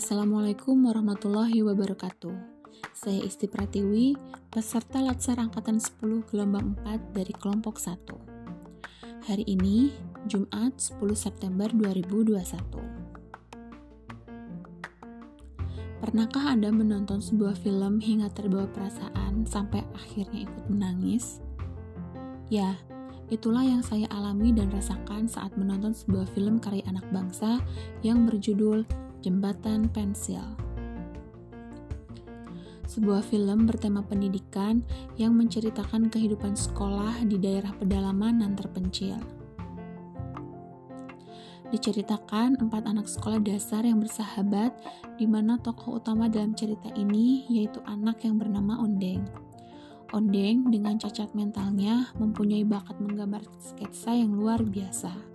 Assalamualaikum warahmatullahi wabarakatuh. Saya Isti Pratiwi, peserta Latsar Angkatan 10 Gelombang 4 dari kelompok 1. Hari ini, Jumat 10 September 2021. Pernahkah Anda menonton sebuah film hingga terbawa perasaan sampai akhirnya ikut menangis? Ya, itulah yang saya alami dan rasakan saat menonton sebuah film karya anak bangsa yang berjudul Jembatan Pensil. Sebuah film bertema pendidikan yang menceritakan kehidupan sekolah di daerah pedalaman dan terpencil. Diceritakan empat anak sekolah dasar yang bersahabat, di mana tokoh utama dalam cerita ini yaitu anak yang bernama Ondeng. Ondeng dengan cacat mentalnya mempunyai bakat menggambar sketsa yang luar biasa.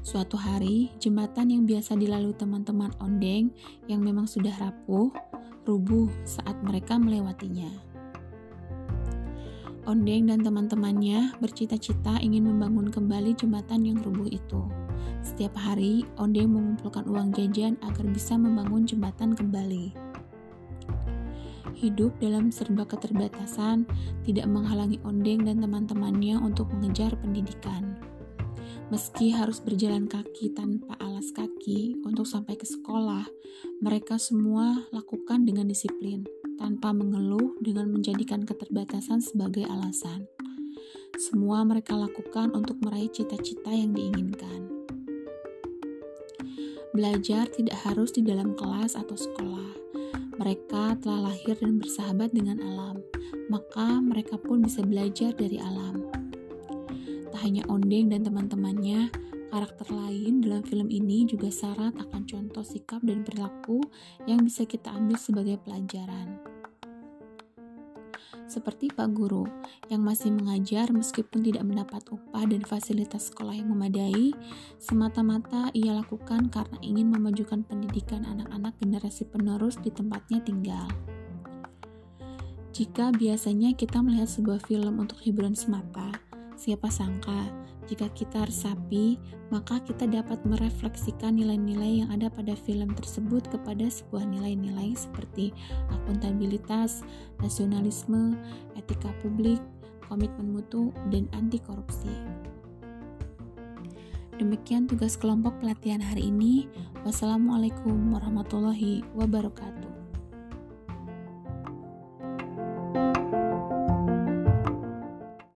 Suatu hari, jembatan yang biasa dilalui teman-teman ondeng yang memang sudah rapuh, rubuh saat mereka melewatinya. Ondeng dan teman-temannya bercita-cita ingin membangun kembali jembatan yang rubuh itu. Setiap hari, Ondeng mengumpulkan uang jajan agar bisa membangun jembatan kembali. Hidup dalam serba keterbatasan tidak menghalangi Ondeng dan teman-temannya untuk mengejar pendidikan. Meski harus berjalan kaki tanpa alas kaki untuk sampai ke sekolah, mereka semua lakukan dengan disiplin, tanpa mengeluh dengan menjadikan keterbatasan sebagai alasan. Semua mereka lakukan untuk meraih cita-cita yang diinginkan. Belajar tidak harus di dalam kelas atau sekolah. Mereka telah lahir dan bersahabat dengan alam, maka mereka pun bisa belajar dari alam hanya Ondeng dan teman-temannya, karakter lain dalam film ini juga syarat akan contoh sikap dan perilaku yang bisa kita ambil sebagai pelajaran. Seperti Pak Guru yang masih mengajar meskipun tidak mendapat upah dan fasilitas sekolah yang memadai, semata-mata ia lakukan karena ingin memajukan pendidikan anak-anak generasi penerus di tempatnya tinggal. Jika biasanya kita melihat sebuah film untuk hiburan semata, Siapa sangka, jika kita resapi, maka kita dapat merefleksikan nilai-nilai yang ada pada film tersebut kepada sebuah nilai-nilai seperti akuntabilitas, nasionalisme, etika publik, komitmen mutu, dan anti korupsi. Demikian tugas kelompok pelatihan hari ini. Wassalamualaikum warahmatullahi wabarakatuh.